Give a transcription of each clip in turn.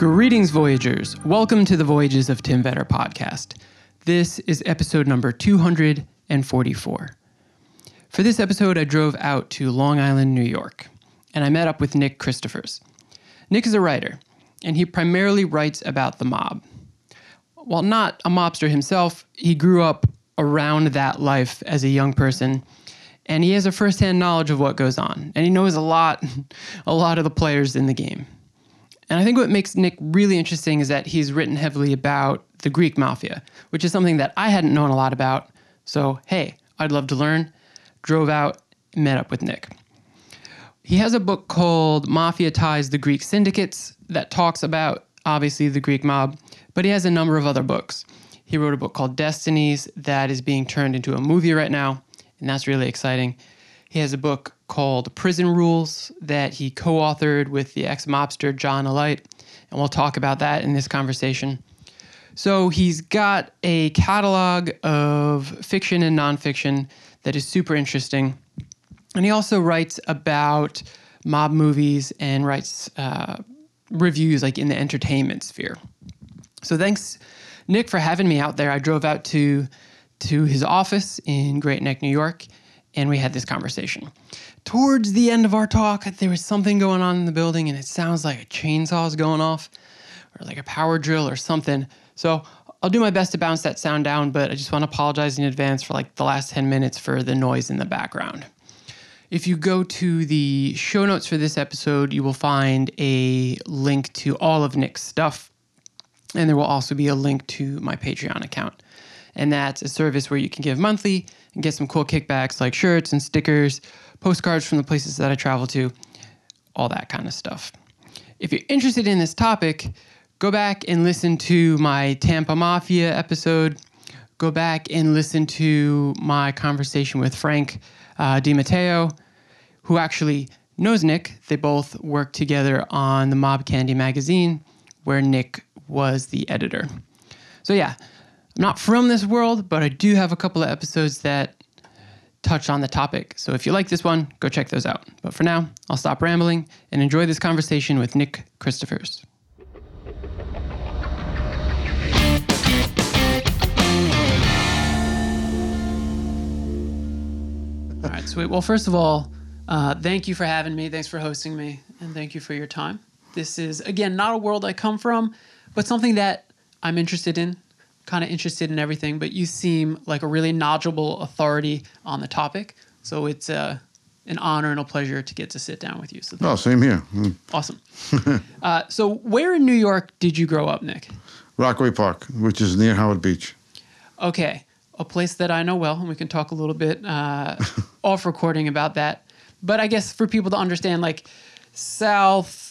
Greetings, Voyagers. Welcome to the Voyages of Tim Vetter podcast. This is episode number 244. For this episode, I drove out to Long Island, New York, and I met up with Nick Christophers. Nick is a writer, and he primarily writes about the mob. While not a mobster himself, he grew up around that life as a young person and he has a firsthand knowledge of what goes on and he knows a lot a lot of the players in the game and i think what makes nick really interesting is that he's written heavily about the greek mafia which is something that i hadn't known a lot about. So hey i'd love to learn. Drove out met up with nick. He has a book called mafia ties the greek syndicates that talks about obviously the greek mob but he has a number of other books. He wrote a book called Destinies that is being turned into a movie right now, and that's really exciting. He has a book called Prison Rules that he co authored with the ex mobster John Alite, and we'll talk about that in this conversation. So he's got a catalog of fiction and nonfiction that is super interesting. And he also writes about mob movies and writes uh, reviews like in the entertainment sphere. So thanks Nick for having me out there. I drove out to to his office in Great Neck, New York, and we had this conversation. Towards the end of our talk, there was something going on in the building, and it sounds like a chainsaw is going off, or like a power drill or something. So I'll do my best to bounce that sound down, but I just want to apologize in advance for like the last 10 minutes for the noise in the background. If you go to the show notes for this episode, you will find a link to all of Nick's stuff and there will also be a link to my Patreon account. And that's a service where you can give monthly and get some cool kickbacks like shirts and stickers, postcards from the places that I travel to, all that kind of stuff. If you're interested in this topic, go back and listen to my Tampa Mafia episode. Go back and listen to my conversation with Frank uh, DiMatteo, who actually knows Nick. They both worked together on the Mob Candy magazine, where Nick was the editor. So, yeah, not from this world, but I do have a couple of episodes that touch on the topic. So, if you like this one, go check those out. But for now, I'll stop rambling and enjoy this conversation with Nick Christophers. All right, sweet. Well, first of all, uh, thank you for having me. Thanks for hosting me, and thank you for your time. This is, again, not a world I come from but something that I'm interested in, kind of interested in everything. But you seem like a really knowledgeable authority on the topic, so it's uh, an honor and a pleasure to get to sit down with you. So oh, same here. Mm. Awesome. uh, so, where in New York did you grow up, Nick? Rockaway Park, which is near Howard Beach. Okay, a place that I know well, and we can talk a little bit uh, off recording about that. But I guess for people to understand, like South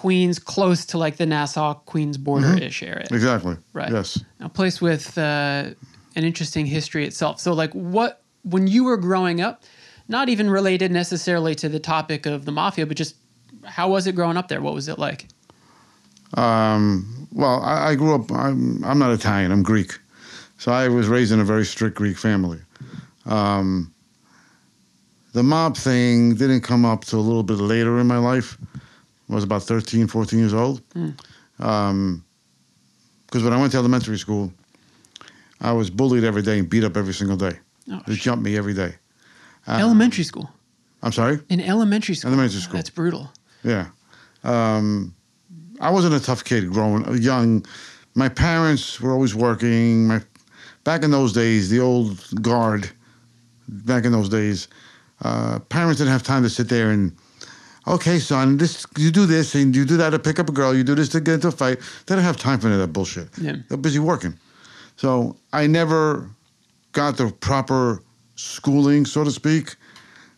Queens, close to like the Nassau Queens border ish mm-hmm. area. Exactly. Right. Yes. A place with uh, an interesting history itself. So, like, what when you were growing up, not even related necessarily to the topic of the mafia, but just how was it growing up there? What was it like? Um, well, I, I, grew up. I'm, I'm not Italian. I'm Greek, so I was raised in a very strict Greek family. Um, the mob thing didn't come up till a little bit later in my life was about 13, 14 years old. Because mm. um, when I went to elementary school, I was bullied every day and beat up every single day. Oh, they jumped me every day. Uh, elementary school. I'm sorry. In elementary school. Elementary school. That's brutal. Yeah. Um, I wasn't a tough kid growing young. My parents were always working. My back in those days, the old guard. Back in those days, uh, parents didn't have time to sit there and okay, son, this you do this and you do that to pick up a girl, you do this to get into a fight. They don't have time for any of that bullshit. Yeah. They're busy working. So I never got the proper schooling, so to speak,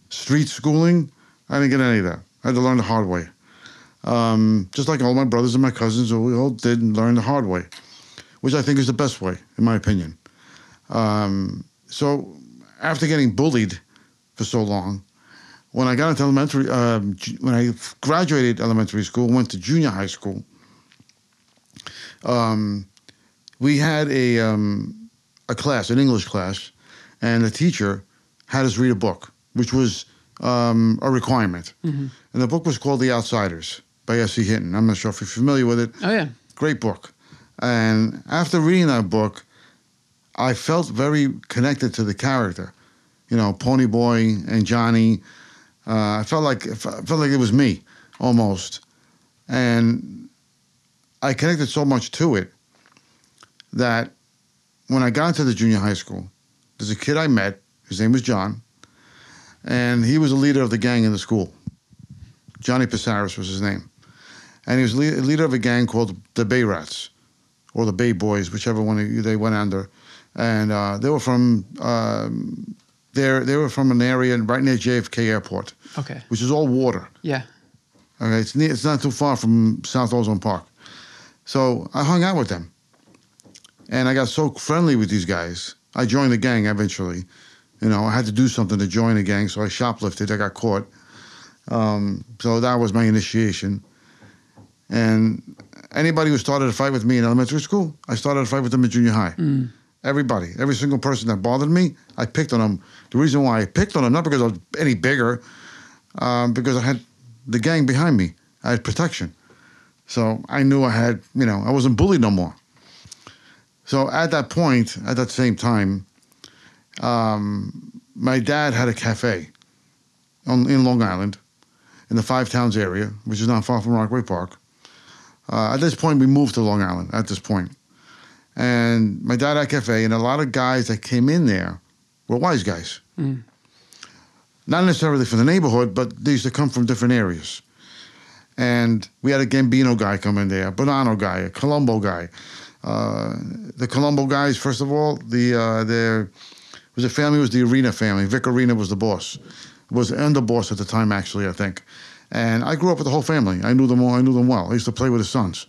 street schooling. I didn't get any of that. I had to learn the hard way. Um, just like all my brothers and my cousins, we all did learn the hard way, which I think is the best way, in my opinion. Um, so after getting bullied for so long, when I got into elementary, um, when I graduated elementary school, went to junior high school, um, we had a um, a class, an English class, and the teacher had us read a book, which was um, a requirement. And the book was called The Outsiders by S.E. Hinton. I'm not sure if you're familiar with it. Oh yeah. Great book. And after reading that book, I felt very connected to the character. You know, Pony Boy and Johnny. Uh, I felt like I felt like it was me almost, and I connected so much to it that when I got into the junior high school, there's a kid I met. His name was John, and he was a leader of the gang in the school. Johnny Pisaris was his name, and he was le- leader of a gang called the Bay Rats, or the Bay Boys, whichever one they went under, and uh, they were from um, they they were from an area right near JFK Airport, Okay. which is all water. Yeah. Okay, it's near, it's not too far from South Ozone Park. So I hung out with them, and I got so friendly with these guys. I joined the gang eventually. You know, I had to do something to join the gang, so I shoplifted. I got caught. Um, so that was my initiation. And anybody who started a fight with me in elementary school, I started a fight with them in junior high. Everybody, every single person that bothered me, I picked on them. The reason why I picked on them, not because I was any bigger, um, because I had the gang behind me. I had protection. So I knew I had, you know, I wasn't bullied no more. So at that point, at that same time, um, my dad had a cafe on, in Long Island, in the Five Towns area, which is not far from Rockaway Park. Uh, at this point, we moved to Long Island. At this point, and my dad had a cafe, and a lot of guys that came in there were wise guys. Not necessarily from the neighborhood, but they used to come from different areas. And we had a Gambino guy come in there, a Bonanno guy, a Colombo guy. Uh, the Colombo guys, first of all, the uh, there was a family was the Orena family. Vic Orena was the boss, was the underboss at the time, actually, I think. And I grew up with the whole family. I knew them all. I knew them well. I used to play with his sons.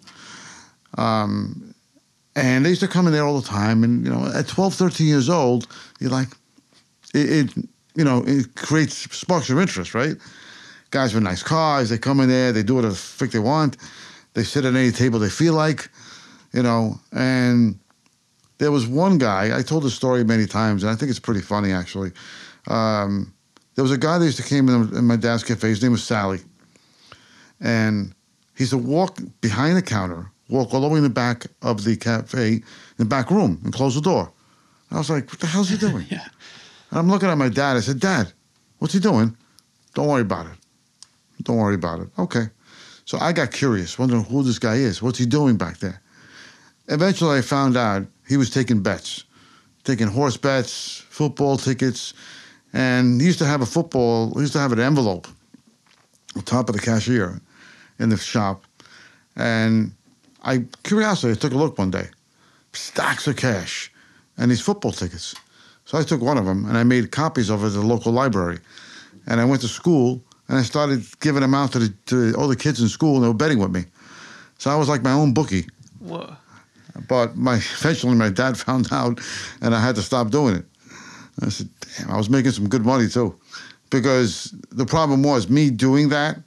Um, and they used to come in there all the time. And you know, at 12, 13 years old, you're like, it, it you know, it creates sparks of interest, right? Guys with nice cars, they come in there, they do what the frick they want. They sit at any table they feel like, you know. And there was one guy, I told the story many times, and I think it's pretty funny actually. Um, there was a guy that used to came in, in my dad's cafe. His name was Sally, and he used to walk behind the counter, walk all the way in the back of the cafe, in the back room, and close the door. I was like, "What the hell's he doing?" Yeah. And I'm looking at my dad. I said, Dad, what's he doing? Don't worry about it. Don't worry about it. Okay. So I got curious, wondering who this guy is. What's he doing back there? Eventually, I found out he was taking bets, taking horse bets, football tickets. And he used to have a football, he used to have an envelope on top of the cashier in the shop. And I, curiosity, I took a look one day. Stacks of cash and these football tickets. So I took one of them and I made copies of it at the local library. And I went to school and I started giving them out to, the, to all the kids in school and they were betting with me. So I was like my own bookie. Whoa. But my eventually my dad found out and I had to stop doing it. I said, damn, I was making some good money too. Because the problem was me doing that,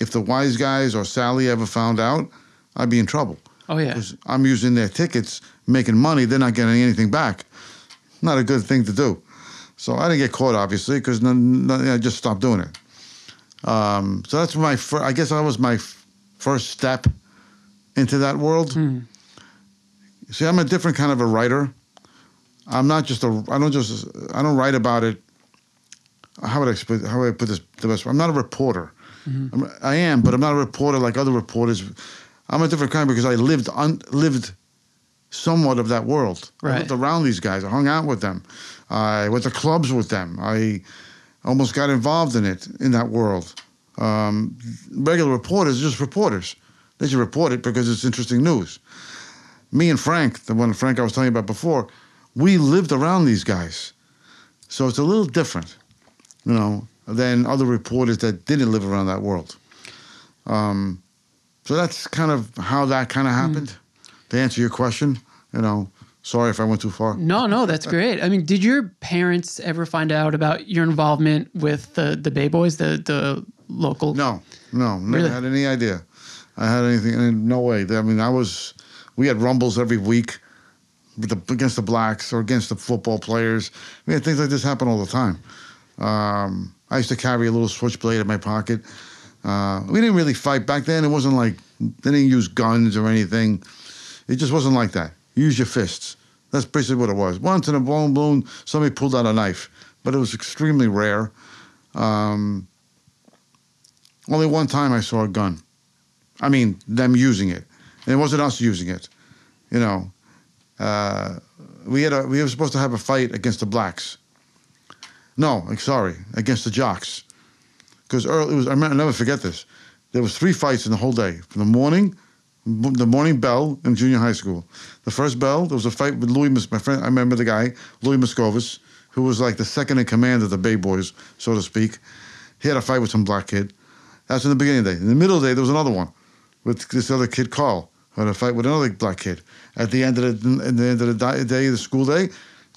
if the wise guys or Sally ever found out, I'd be in trouble. Oh yeah. Because I'm using their tickets, making money, they're not getting anything back. Not a good thing to do. So I didn't get caught, obviously, because I just stopped doing it. Um, so that's my, fir- I guess that was my f- first step into that world. See, I'm a different kind of a writer. I'm not just a, I don't just, I don't write about it. How would I, how would I put this the best way? I'm not a reporter. I'm, I am, but I'm not a reporter like other reporters. I'm a different kind because I lived un, lived somewhat of that world. I lived around these guys. I hung out with them. I went to clubs with them. I almost got involved in it in that world. Um, regular reporters are just reporters. They just report it because it's interesting news. Me and Frank, the one Frank I was telling you about before, we lived around these guys, so it's a little different, you know, than other reporters that didn't live around that world. Um, so that's kind of how that kind of happened. To answer your question, you know, sorry if I went too far. No, no, that's great. I mean, did your parents ever find out about your involvement with the the Bay Boys, the the local? No, no, never Really? had any idea. I had anything. No way. I mean, I was. We had rumbles every week with the, against the blacks or against the football players. We had things like this happen all the time. Um, I used to carry a little switchblade in my pocket. Uh, we didn't really fight back then. It wasn't like they didn't use guns or anything. It just wasn't like that. Use your fists. That's basically what it was. Once in a blue moon, somebody pulled out a knife, but it was extremely rare. Um, only one time I saw a gun. I mean, them using it, and it wasn't us using it. You know, uh, we had a, we were supposed to have a fight against the blacks. No, sorry, against the jocks. Because it was, I remember, I'll never forget this. There was three fights in the whole day. From the morning, the morning bell in junior high school. The first bell, there was a fight with Louis, my friend, I remember the guy, Louis Moscovis, who was like the second in command of the Bay Boys, so to speak. He had a fight with some black kid. That's in the beginning of the day. In the middle of the day, there was another one with this other kid, Carl, who had a fight with another black kid. At the end of the, at the end of the day, the school day,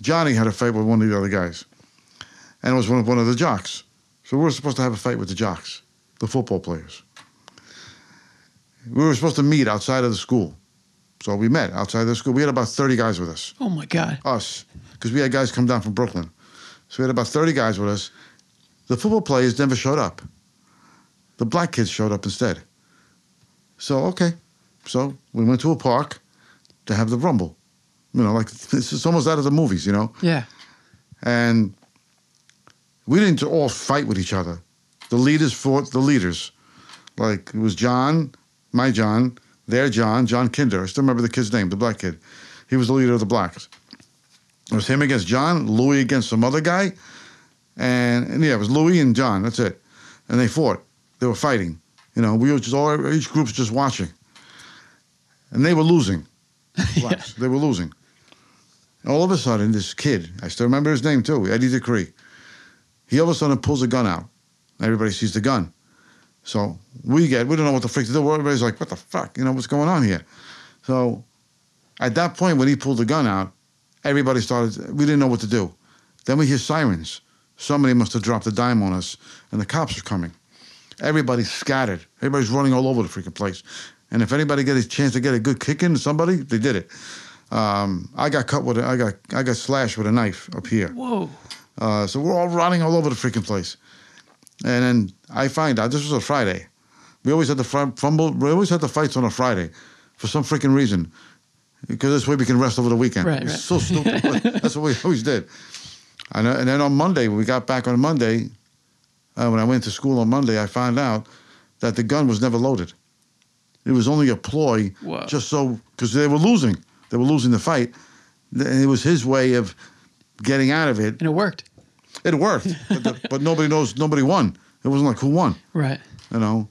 Johnny had a fight with one of the other guys, and it was one of one of the jocks. So we were supposed to have a fight with the jocks, the football players. We were supposed to meet outside of the school, so we met outside of the school. We had about thirty guys with us, Oh my God. us, because we had guys come down from Brooklyn. So we had about thirty guys with us. The football players never showed up. The black kids showed up instead. So okay, so we went to a park to have the rumble. You know, like it's almost out of the movies, you know. Yeah. And we didn't all fight with each other. The leaders fought the leaders. Like it was John, my John, their John, John Kinder. I still remember the kid's name, the black kid. He was the leader of the blacks. It was him against John, Louis against some other guy, and, and yeah, it was Louis and John. That's it. And they fought. They were fighting. You know, we were just all each group's just watching, and they were losing. Blacks. They were losing. All of a sudden, this kid, I still remember his name too, Eddie Decree. He all of a sudden pulls a gun out. Everybody sees the gun. So we get, we don't know what the freak to do. Everybody's like, what the fuck? You know, what's going on here? So at that point, when he pulled the gun out, everybody started, we didn't know what to do. Then we hear sirens. Somebody must have dropped a dime on us, and the cops are coming. Everybody's scattered. Everybody's running all over the freaking place. And if anybody get a chance to get a good kick in somebody, they did it. Um, I got cut with a, I got I got slashed with a knife up here. Whoa. Uh, so we're all running all over the freaking place. And then I find out this was a Friday. We always had the fr- fumble. We always had the fights on a Friday, for some freaking reason. Because this way we can rest over the weekend. Right, It's right. so stupid. that's what we always did. And, and then on Monday, when we got back on Monday, uh, when I went to school on Monday, I found out that the gun was never loaded. It was only a ploy, Whoa. just so because they were losing. They were losing the fight. And it was his way of getting out of it And it worked. it worked, but, the, but nobody knows. Nobody won. It wasn't like who won, Right. you know.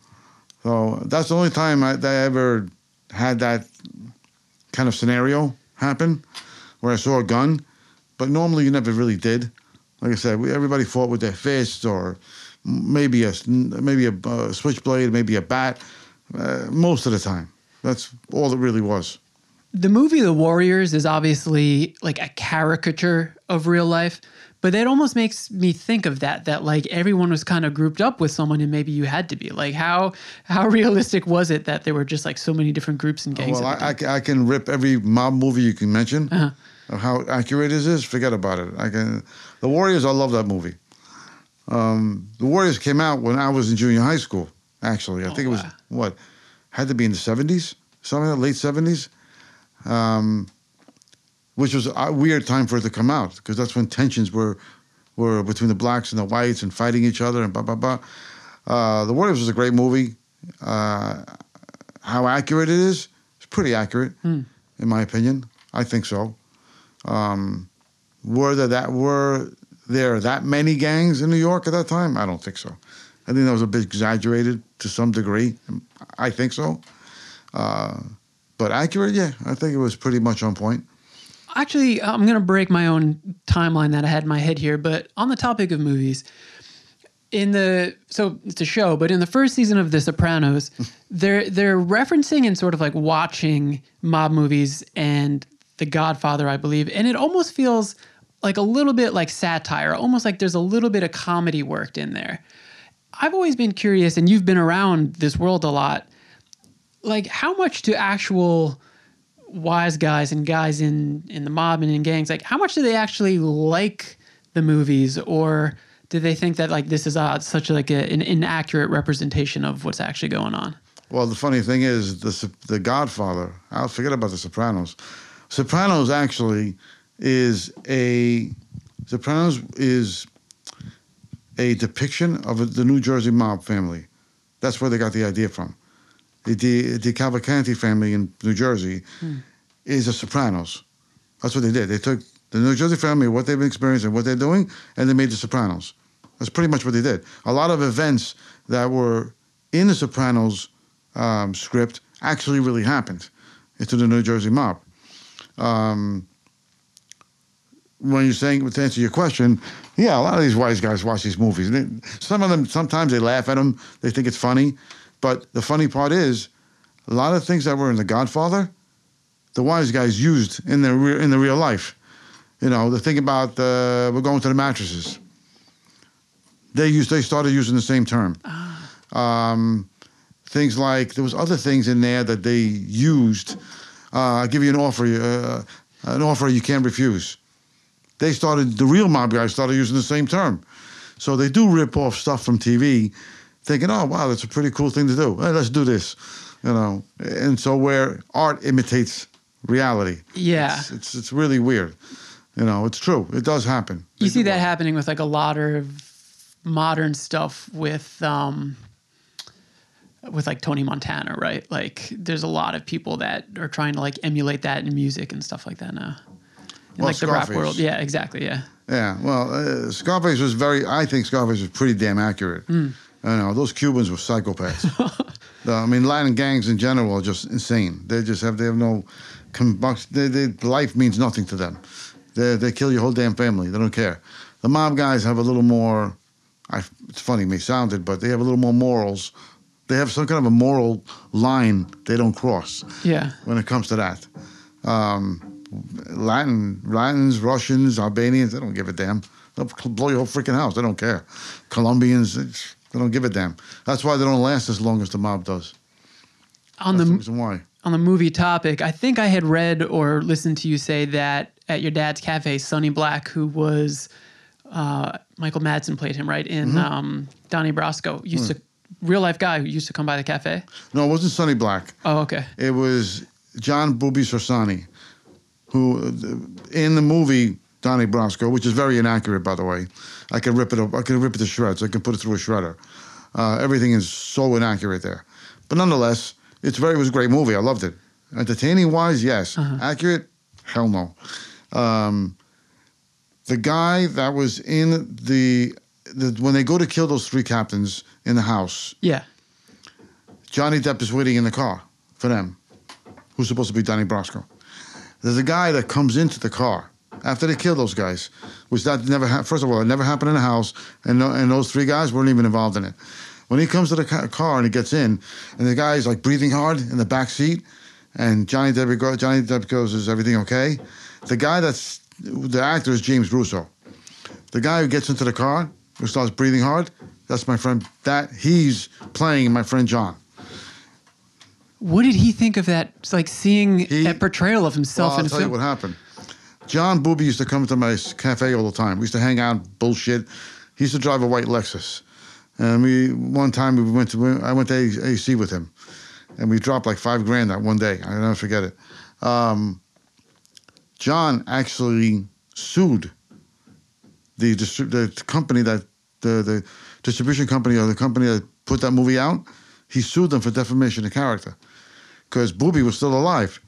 So that's the only time I, that I ever had that kind of scenario happen, where I saw a gun. But normally you never really did. Like I said, we, everybody fought with their fists or maybe a maybe a uh, switchblade, maybe a bat. Uh, most of the time, that's all it really was. The movie The Warriors is obviously like a caricature of real life, but that almost makes me think of that that like everyone was kind of grouped up with someone and maybe you had to be. Like how how realistic was it that there were just like so many different groups and gangs? Well, I, I, I can rip every mob movie you can mention. Uh-huh. How accurate is this? forget about it. I can. The Warriors, I love that movie. Um, the Warriors came out when I was in junior high school. Actually, I Oh, think it was wow. what had to be in the seventies, something like that, late seventies, um, which was a weird time for it to come out because that's when tensions were were between the blacks and the whites and fighting each other and blah blah blah. Uh, the Warriors was a great movie. Uh, how accurate it is, it's pretty accurate, Hmm. in my opinion. I think so. Um, were there that were there that many gangs in New York at that time? I don't think so. I think that was a bit exaggerated to some degree. I think so. Uh, but accurate, yeah, I think it was pretty much on point. Actually, I'm going to break my own timeline that I had in my head here, but on the topic of movies, in the so it's a show, but in the first season of The Sopranos, they're they're referencing and sort of like watching mob movies and The Godfather, I believe, and it almost feels like a little bit like satire, almost like there's a little bit of comedy worked in there. I've always been curious, and you've been around this world a lot. Like, how much do actual wise guys and guys in in the mob and in gangs like how much do they actually like the movies or do they think that like this is uh, such like a, an inaccurate representation of what's actually going on? Well, the funny thing is, the the Godfather. I'll forget about the Sopranos. Sopranos actually is a Sopranos is a depiction of the New Jersey mob family. That's where they got the idea from. The the, DeCavalcante family in New Jersey is the Sopranos. That's what they did. They took the New Jersey family, what they've been experiencing, what they're doing, and they made the Sopranos. That's pretty much what they did. A lot of events that were in the Sopranos um, script actually really happened to the New Jersey mob. Um, when you're saying to answer your question, yeah, a lot of these wise guys watch these movies. They- Some of them sometimes they laugh at them, they think it's funny, but the funny part is, a lot of things that were in The Godfather, the wise guys used in their re- in the real life. You know, the thing about uh, we're going to the mattresses. They used they started using the same term. Um, things like there was other things in there that they used. Uh, I'll give you an offer, uh, an offer you can't refuse. They started the real mob guys started using the same term, so they do rip off stuff from TV, thinking, "Oh wow, that's a pretty cool thing to do. Hey, let's do this," you know. And so where art imitates reality, Yeah. it's it's, it's really weird. You know, it's true. It does happen. You see that happening with like a lot of modern stuff with um with like Tony Montana, right? Like there's a lot of people that are trying to like emulate that in music and stuff like that now. In Well, like the rap world. Yeah, exactly. Yeah. Yeah, well, uh, Scarface was very. I think Scarface was pretty damn accurate. Hmm. I know those Cubans were psychopaths. I mean, Latin gangs in general are just insane. They just have they have no. They, they, life means nothing to them. They they kill your whole damn family. They don't care. The mob guys have a little more. I, it's funny, may sound it, but they have a little more morals. They have some kind of a moral line they don't cross Yeah. when it comes to that. Um, Latin, Latins, Russians, Albanians, they don't give a damn. They'll blow your whole freaking house. They don't care. Colombians, it's- they don't give a damn. That's why they don't last as long as the mob does. On That's the the reason why. on the movie topic, I think I had read or listened to you say that at your dad's cafe, Sonny Black, who was uh, Michael Madsen played him right in Mm-hmm. um, Donnie Brasco, used Hmm. to real life guy who used to come by the cafe. No, it wasn't Sonny Black. Oh, okay. It was John Boobie Cerasani, who in the movie Donnie Brasco, which is very inaccurate, by the way. I can rip it up. I can rip it to shreds. I can put it through a shredder. Uh, everything is so inaccurate there, but nonetheless, it's very. It was a great movie. I loved it. Entertaining wise, yes. Accurate, hell no. Um, the guy that was in the, the when they go to kill those three captains in the house, Yeah. Johnny Depp is waiting in the car for them, who's supposed to be Donnie Brasco. There's a guy that comes into the car after they kill those guys, which that never ha- first of all, it never happened in the house, and no, and those three guys weren't even involved in it. When he comes to the ca- car and he gets in, and the guy is like breathing hard in the back seat, and Johnny Depp go, Johnny Depp goes, "Is everything okay?" The guy that's the actor is James Russo. The guy who gets into the car who starts breathing hard, that's my friend. That he's playing my friend John. What did he think of that? It's like seeing He- a portrayal of himself Well, I'll in a tell you what happened. John Boobie used to come to my cafe all the time. We used to hang out, bullshit. He used to drive a white Lexus, and we one time we went to I went to AC with him, and we dropped like five grand that one day. I never forget it. Um, John actually sued the the company that the the distribution company or the company that put that movie out. He sued them for defamation of character because Boobie was still alive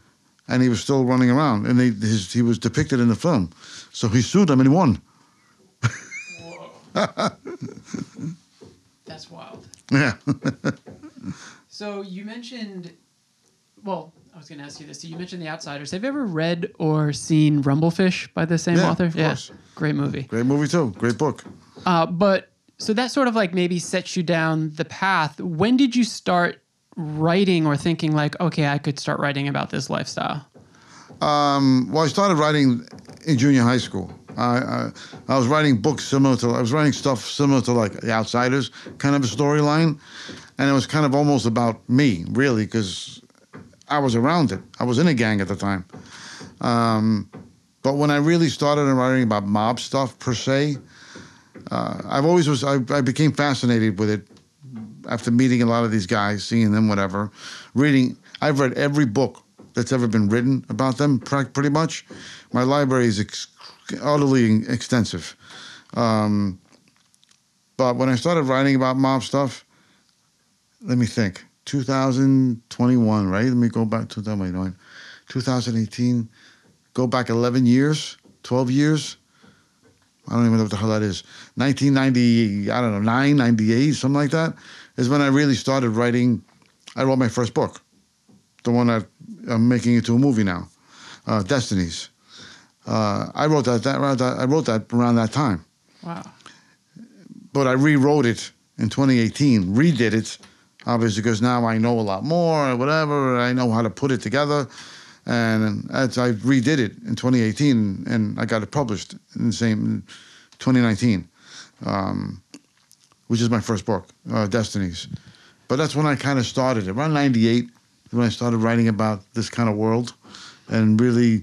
and he was still running around and he, his, he was depicted in the film. So he sued them and he won. That's wild. Yeah. So you mentioned, well, I was going to ask you this. So you mentioned The Outsiders. Have you ever read or seen Rumblefish by the same Yeah, author? of course. great movie. Great movie too. Great book. Uh, but so that sort of like maybe sets you down the path. When did you start writing or thinking like, okay, I could start writing about this lifestyle? Um, well, I started writing in junior high school. I, I I was writing books similar to I was writing stuff similar to like The Outsiders, kind of a storyline, and it was kind of almost about me, really, because I was around it. I was in a gang at the time. Um, but when I really started writing about mob stuff per se, uh, I've always was I, I became fascinated with it after meeting a lot of these guys, seeing them, whatever, reading. I've read every book that's ever been written about them, pretty much. My library is ex- utterly extensive. Um, but when I started writing about mob stuff, let me think. 2021, right? Let me go back to 2009, 2018. Go back 11 years, 12 years. I don't even know what the hell that is. 1990, I don't know, 9, 98, something like that, is when I really started writing. I wrote my first book, the one that I'm making into a movie now, uh, Destinies. Uh, I wrote that, that. I wrote that around that time, Wow. but I rewrote it in 2018, redid it, obviously because now I know a lot more, or whatever. I know how to put it together, and as I redid it in 2018, and I got it published in the same 2019, um, which is my first book, uh, Destinies. But that's when I kind of started. it. Around 98 when I started writing about this kind of world, and really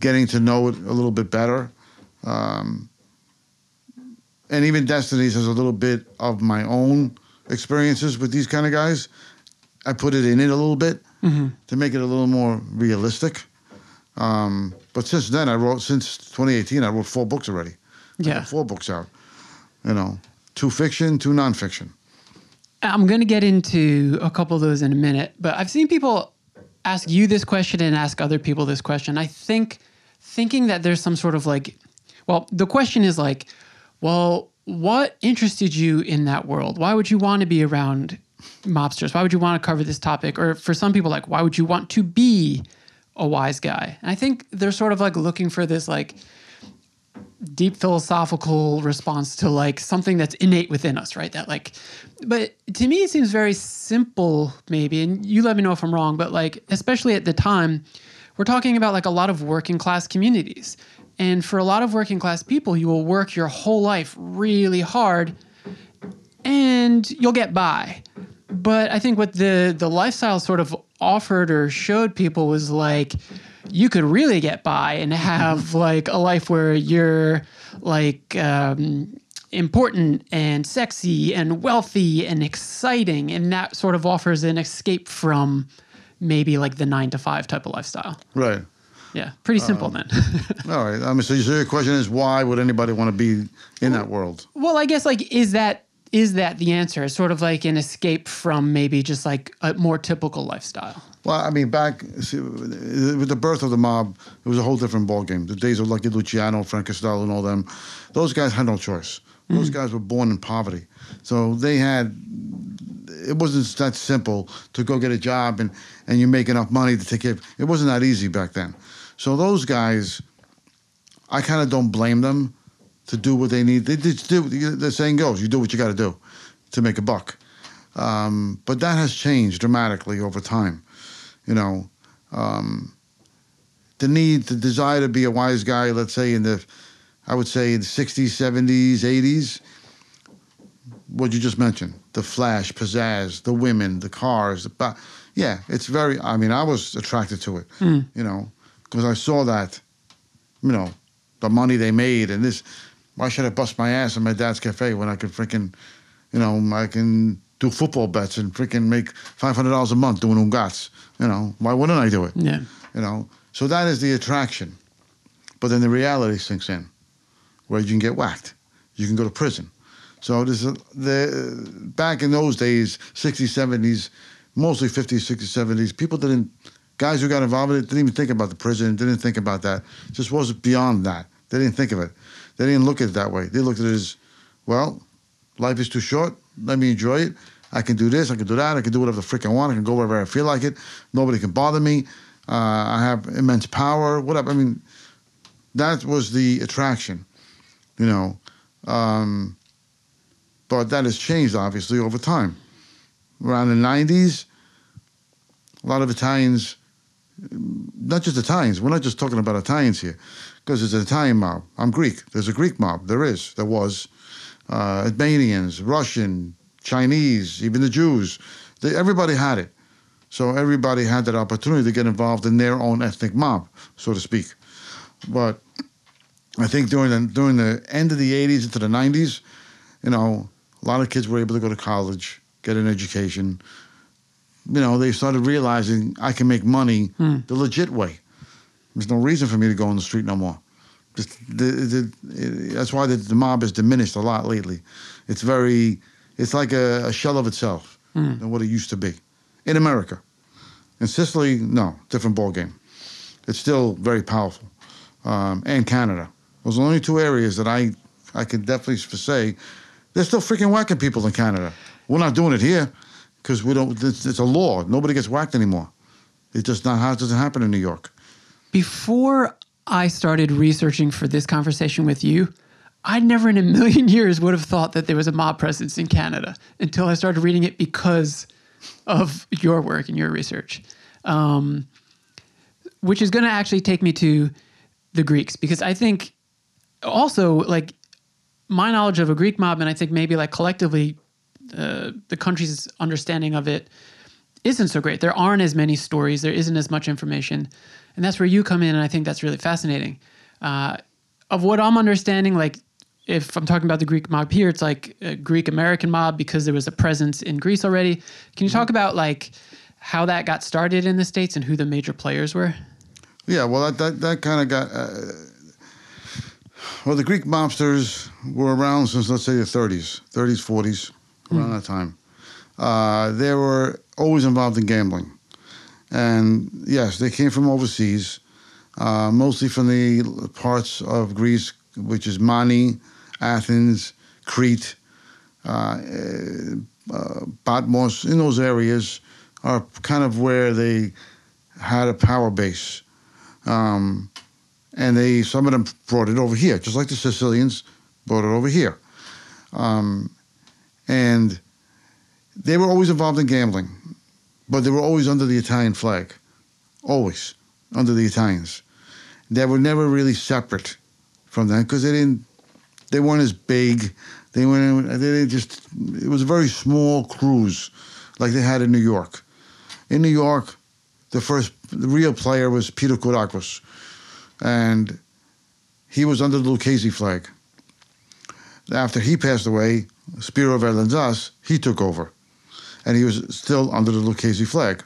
getting to know it a little bit better. Um, and even Destinies has a little bit of my own experiences with these kind of guys. I put it in it a little bit to make it a little more realistic. Um, but since then, I wrote since 2018, I wrote four books already. Yeah. four books out. You know, two fiction, two nonfiction. I'm going to get into a couple of those in a minute, but I've seen people ask you this question and ask other people this question. I think thinking that there's some sort of like, well, the question is like, well, what interested you in that world? Why would you want to be around mobsters? Why would you want to cover this topic? Or for some people, like, why would you want to be a wise guy? And I think they're sort of like looking for this like deep philosophical response to like something that's innate within us, right? That like, but to me, it seems very simple, maybe. And you let me know if I'm wrong, but like, especially at the time, we're talking about like a lot of working class communities. And for a lot of working class people, you will work your whole life really hard and you'll get by. But I think what the the lifestyle sort of offered or showed people was like you could really get by and have like a life where you're like um, important and sexy and wealthy and exciting, and that sort of offers an escape from maybe like the nine to five type of lifestyle. Right. Yeah, pretty simple then. All right. I mean, so your question is why would anybody want to be in that world? Well, I guess like is that is that the answer? It's sort of like an escape from maybe just like a more typical lifestyle. Well, I mean, back see, with the birth of the mob, it was a whole different ballgame. The days of Lucky Luciano, Frank Costello, and all them, those guys had no choice. Those guys were born in poverty, so they had. It wasn't that simple to go get a job and and you make enough money to take care. It wasn't that easy back then. So those guys, I kind of don't blame them to do what they need. They just do. The saying goes, "You do what you got to do to make a buck." Um, but that has changed dramatically over time. You know, um, the need, the desire to be a wise guy. Let's say in the, I would say in the '60s, '70s, '80s. What you just mentioned, the flash, pizzazz, the women, the cars, the ba- yeah, it's very. I mean, I was attracted to it. You know, because I saw that. You know, the money they made and this. Why should I bust my ass in my dad's cafe when I could freaking, you know, I can do football bets and freaking make five hundred dollars a month doing ungats. You know, why wouldn't I do it? Yeah. You know, so that is the attraction, but then the reality sinks in, where you can get whacked, you can go to prison. So this a, the back in those days, 60s, 70s, mostly 50s, 60s, 70s, people didn't, guys who got involved in it didn't even think about the prison, didn't think about that. Just was beyond that. They didn't think of it. They didn't look at it that way. They looked at it as, well, life is too short. Let me enjoy it. I can do this. I can do that. I can do whatever the frick I want. I can go wherever I feel like it. Nobody can bother me. Uh, I have immense power. Whatever. I mean, that was the attraction, you know. Um, but that has changed obviously over time. Around the '90s, a lot of Italians, not just Italians. We're not just talking about Italians here, because there's an Italian mob. I'm Greek. There's a Greek mob. There is. There was. Uh, Albanians, Russian, Chinese, even the Jews. They, everybody had it. So everybody had that opportunity to get involved in their own ethnic mob, so to speak. But I think during the during the end of the '80s into the '90s, you know, a lot of kids were able to go to college, get an education. You know, they started realizing I can make money the legit way. There's no reason for me to go on the street no more. Just the, the, that's why the, the mob has diminished a lot lately. It's very, it's like a, a shell of itself than what it used to be in America. In Sicily, no, different ball game. It's still very powerful, um, and Canada. Those are the only two areas that I, I can definitely say, they're still freaking whacking people in Canada. We're not doing it here because we don't. It's, it's a law. Nobody gets whacked anymore. It just not it doesn't happen in New York. Before I started researching for this conversation with you, I never in a million years would have thought that there was a mob presence in Canada until I started reading it because of your work and your research. Um, which is going to actually take me to the Greeks because I think also like my knowledge of a Greek mob and I think maybe like collectively uh, the country's understanding of it isn't so great. There aren't as many stories. There isn't as much information, and that's where you come in. And I think that's really fascinating. Uh, of what I'm understanding, like if I'm talking about the Greek mob here, it's like a Greek American mob because there was a presence in Greece already. Can you talk about like how that got started in the states and who the major players were? Yeah, well, that that, that kind of got. Uh, well, the Greek mobsters were around since let's say the 30s, 30s, 40s, around that time. Uh, they were always involved in gambling, and yes, they came from overseas, uh, mostly from the parts of Greece, which is Mani, Athens, Crete, uh, uh, Patmos. In those areas are kind of where they had a power base. Um, and they some of them brought it over here, just like the Sicilians brought it over here. Um, and they were always involved in gambling, but they were always under the Italian flag, always under the Italians. They were never really separate from them because they didn't, they weren't as big. They weren't. They just. It was a very small cruise, like they had in New York. In New York, the first the real player was Peter Kourakos, and he was under the Lucchese flag. After he passed away, Spiro Velentzas, he took over, and he was still under the Lucchese flag.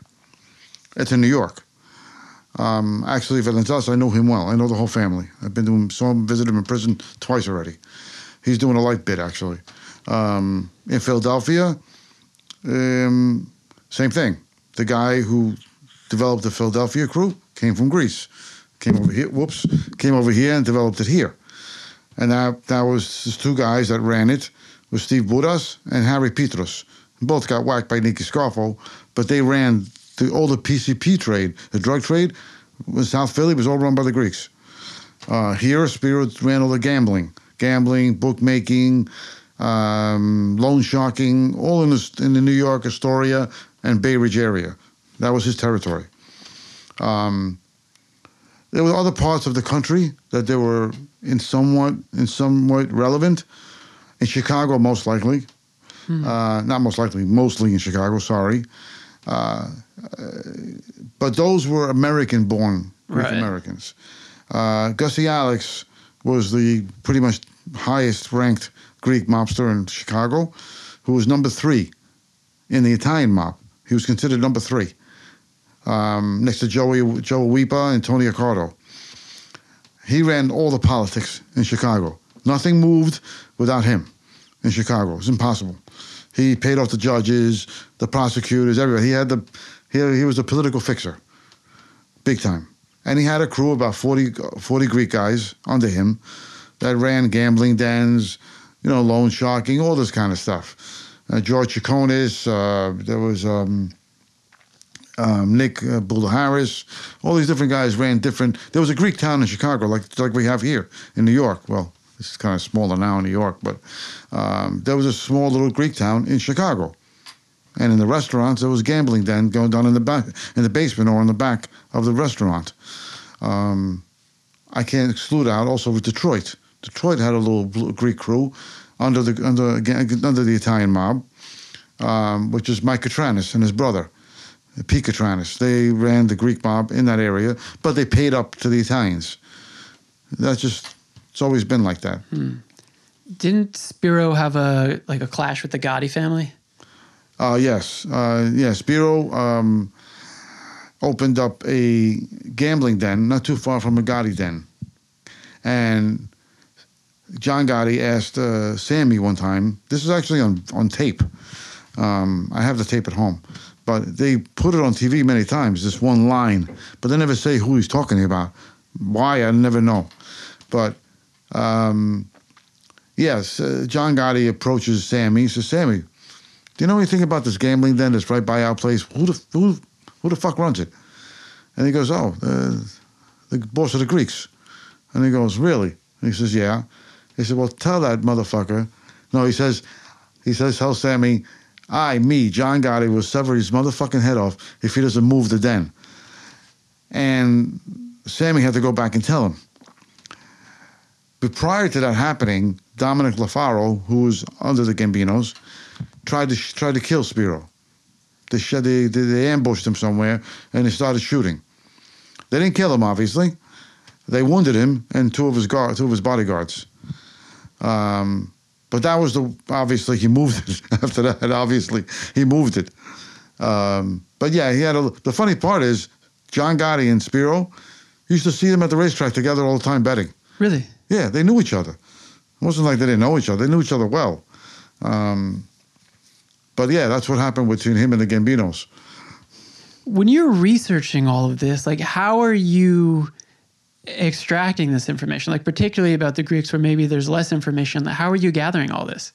It's in New York. Um, actually, Velentzas, I know him well. I know the whole family. I've been to him, saw him, visited him in prison twice already. He's doing a light bit actually. Um, in Philadelphia, um, same thing. The guy who developed the Philadelphia crew came from Greece. Came over here. Whoops. Came over here and developed it here. And that that was two guys that ran it was Steve Bouras and Harry Peetros. Both got whacked by Nicky Scarfo, but they ran the all the PCP trade, the drug trade in South Philly was all run by the Greeks. Uh, here, Spiro ran all the gambling, gambling, bookmaking, um, loan sharking, all in the, in the New York, Astoria, and Bay Ridge area. That was his territory. Um, there were other parts of the country that they were in somewhat in somewhat relevant. In Chicago, most likely, uh, not most likely, mostly in Chicago. Sorry, uh, uh, but those were American-born Greek Right. Americans. Uh, Gussie Alex was the pretty much highest-ranked Greek mobster in Chicago, who was number three in the Italian mob. He was considered number three, um, next to Joey Joe Weepa and Tony Accardo. He ran all the politics in Chicago. Nothing moved without him in Chicago. It was impossible. He paid off the judges, the prosecutors, everybody. He had the he, he was a political fixer, big time. And he had a crew of about 40, 40 Greek guys under him that ran gambling dens, you know, loan sharking, all this kind of stuff. Uh, George Chaconis, uh, there was um, um, Nick uh, Bull Harris, all these different guys ran different. There was a Greek town in Chicago, like like we have here in New York. Well, is kind of smaller now in New York, but um, there was a small little Greek town in Chicago, and in the restaurants there was gambling den going down in the back, in the basement or in the back of the restaurant. Um, I can't exclude out also with Detroit. Detroit had a little Greek crew under the under under the Italian mob, um, which is Mike Catranis and his brother. Pete Catranis. They ran the Greek mob in that area, but they paid up to the Italians. That's just It's always been like that. Didn't Spiro have a like a clash with the Gotti family? Uh, yes, uh, yes. Spiro um, opened up a gambling den not too far from a Gotti den, and John Gotti asked uh, Sammy one time. This is actually on on tape. Um, I have the tape at home, but they put it on TV many times. This one line, but they never say who he's talking about. Why I never know, but. Um, Yes, uh, John Gotti approaches Sammy. He says, "Sammy, do you know anything about this gambling den that's right by our place? Who the who, who the fuck runs it?" And he goes, "Oh, uh, the boss of the Greeks." And he goes, "Really?" And he says, "Yeah." He said, "Well, tell that motherfucker." No, he says, he says, "Tell Sammy, I, me, John Gotti, will sever his motherfucking head off if he doesn't move the den." And Sammy had to go back and tell him. But prior to that happening, Dominic Lofaro, who was under the Gambinos, tried to tried to kill Spiro. They, they, they ambushed him somewhere and they started shooting. They didn't kill him, obviously. They wounded him and two of his guard, two of his bodyguards. Um, but that was the obviously he moved it after that. Obviously he moved it. Um, but yeah, he had a. The funny part is John Gotti and Spiro used to see them at the racetrack together all the time betting. Really? Yeah, they knew each other. It wasn't like they didn't know each other. They knew each other well. Um, but yeah, that's what happened between him and the Gambinos. When you're researching all of this, like how are you extracting this information? Like particularly about the Greeks, where maybe there's less information. How are you gathering all this?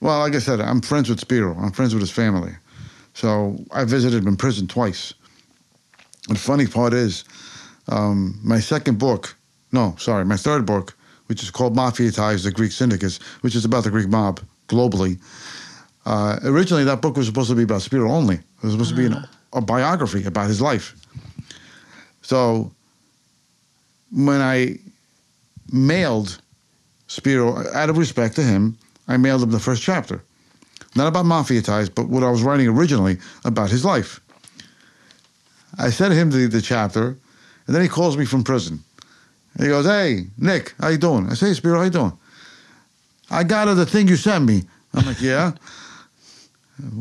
Well, like I said, I'm friends with Spiro. I'm friends with his family. So I visited him in prison twice. The funny part is, um, my second book, no, sorry, my third book, which is called Mafia Ties, the Greek Syndicates, which is about the Greek mob globally. Uh, originally, that book was supposed to be about Spiro only. It was supposed to be an, a biography about his life. So when I mailed Spiro, out of respect to him, I mailed him the first chapter. Not about mafia ties, but what I was writing originally about his life. I sent him the, the chapter, and then he calls me from prison. He goes, "Hey, Nick, how you doing?" I say, "Hey, Spiro, how you doing?" I got her the thing you sent me. I'm like, "Yeah."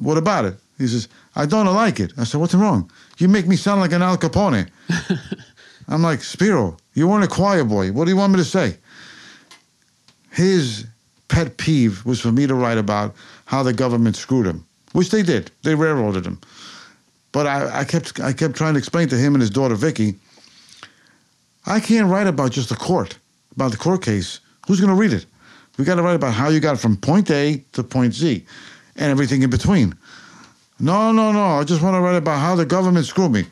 what about it? He says, "I don't like it." I said, "What's wrong?" You make me sound like an Al Capone. I'm like, Spiro, you weren't a choir boy. What do you want me to say? His pet peeve was for me to write about how the government screwed him, which they did. They railroaded him. But I, I kept I kept trying to explain to him and his daughter Vicky, I can't write about just the court, about the court case. Who's going to read it? We got to write about how you got from point A to point Z, and everything in between. No, no, no. I just want to write about how the government screwed me.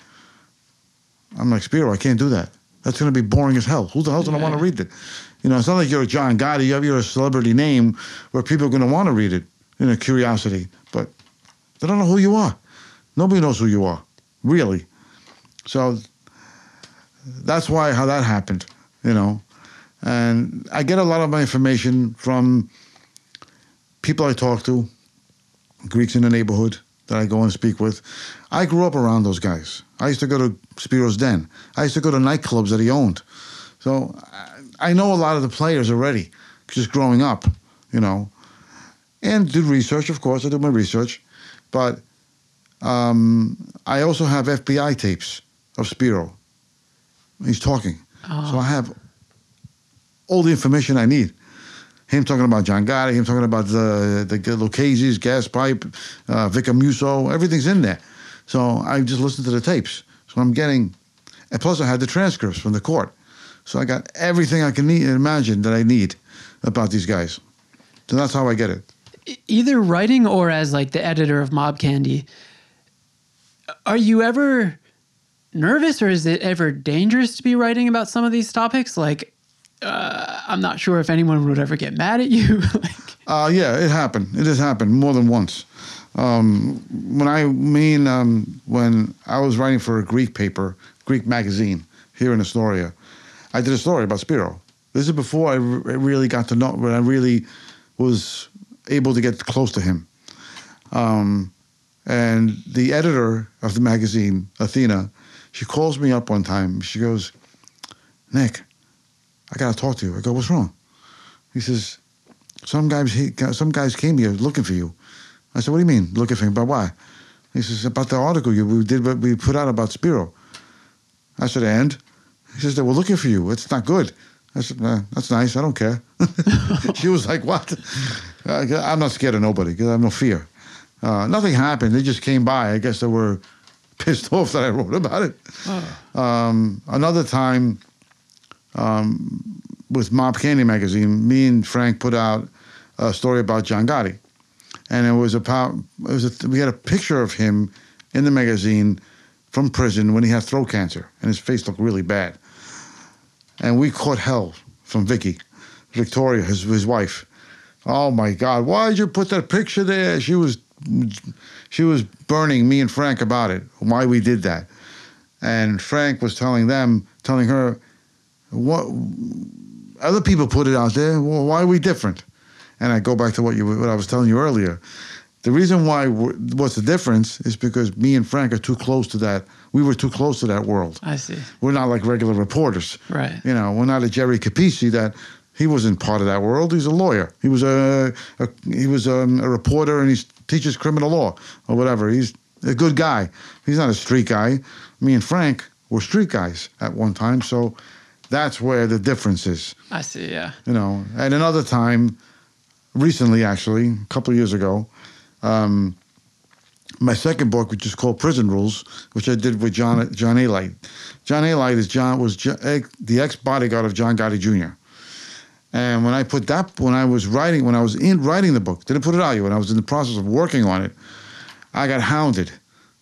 I'm like Spiro. I can't do that. That's going to be boring as hell. Who the hell's going to want to read it? You know, it's not like you're John Gotti. You have you're a celebrity name where people are going to want to read it. You know, curiosity, but they don't know who you are. Nobody knows who you are, really. So that's why how that happened, you know. And I get a lot of my information from people I talk to, Greeks in the neighborhood that I go and speak with. I grew up around those guys. I used to go to Spiro's Den. I used to go to nightclubs that he owned. So I- know a lot of the players already, just growing up, you know. And did research, of course. I did my research. But um, I also have FBI tapes of Spiro. He's talking. So I have all the information I need. Him talking about John Gotti, him talking about the the Lucchese's gas pipe, uh, Vic Amuso, everything's in there. So I just listened to the tapes. So I'm getting, and plus I had the transcripts from the court. So I got everything I can need, imagine that I need about these guys. So that's how I get it. Either writing or as like the editor of Mob Candy, are you ever nervous or is it ever dangerous to be writing about some of these topics? Like, uh, I'm not sure if anyone would ever get mad at you. like, Uh, yeah, it happened. It has happened more than once. Um, when I mean um, when I was writing for a Greek paper, Greek magazine here in Astoria, I did a story about Spiro. This is before I re- really got to know when I really was able to get close to him. Um, and the editor of the magazine, Athena, she calls me up one time. She goes, Nick, I gotta talk to you. I go, what's wrong? He says, some guys, he, some guys came here looking for you. I said, what do you mean looking for me? About why? He says, about the article you we did, what we put out about Spiro. I said, and? He says, they were looking for you. It's not good. I said, nah, that's nice. I don't care. she was like, what? I'm not scared of nobody because I have no fear. Uh, nothing happened. They just came by. I guess they were pissed off that I wrote about it. Um, another time um, with Mob Candy magazine, me and Frank put out a story about John Gotti, and it was about it was a, we had a picture of him in the magazine from prison when he had throat cancer, and his face looked really bad. And we caught hell from Vicky, Victoria, his his wife. Oh my God! Why did you put that picture there? She was she was burning me and Frank about it. Why we did that? And Frank was telling them, telling her, what other people put it out there. Well, why are we different? And I go back to what you what I was telling you earlier. The reason why what's the difference is because me and Frank are too close to that. We were too close to that world. I see. We're not like regular reporters. Right. You know, we're not a Jerry Capeci that he wasn't part of that world. He's a lawyer. He was a, a he was um, a reporter and he teaches criminal law or whatever. He's a good guy. He's not a street guy. Me and Frank were street guys at one time, so that's where the difference is. I see. Yeah. You know, and another time, recently actually, a couple of years ago, um, my second book, which is called Prison Rules, which I did with John John Alite. John Alite is John was eh, the ex bodyguard of John Gotti Jr. And when I put that, when I was writing, when I was in writing the book, didn't put it out yet. When I was in the process of working on it, I got hounded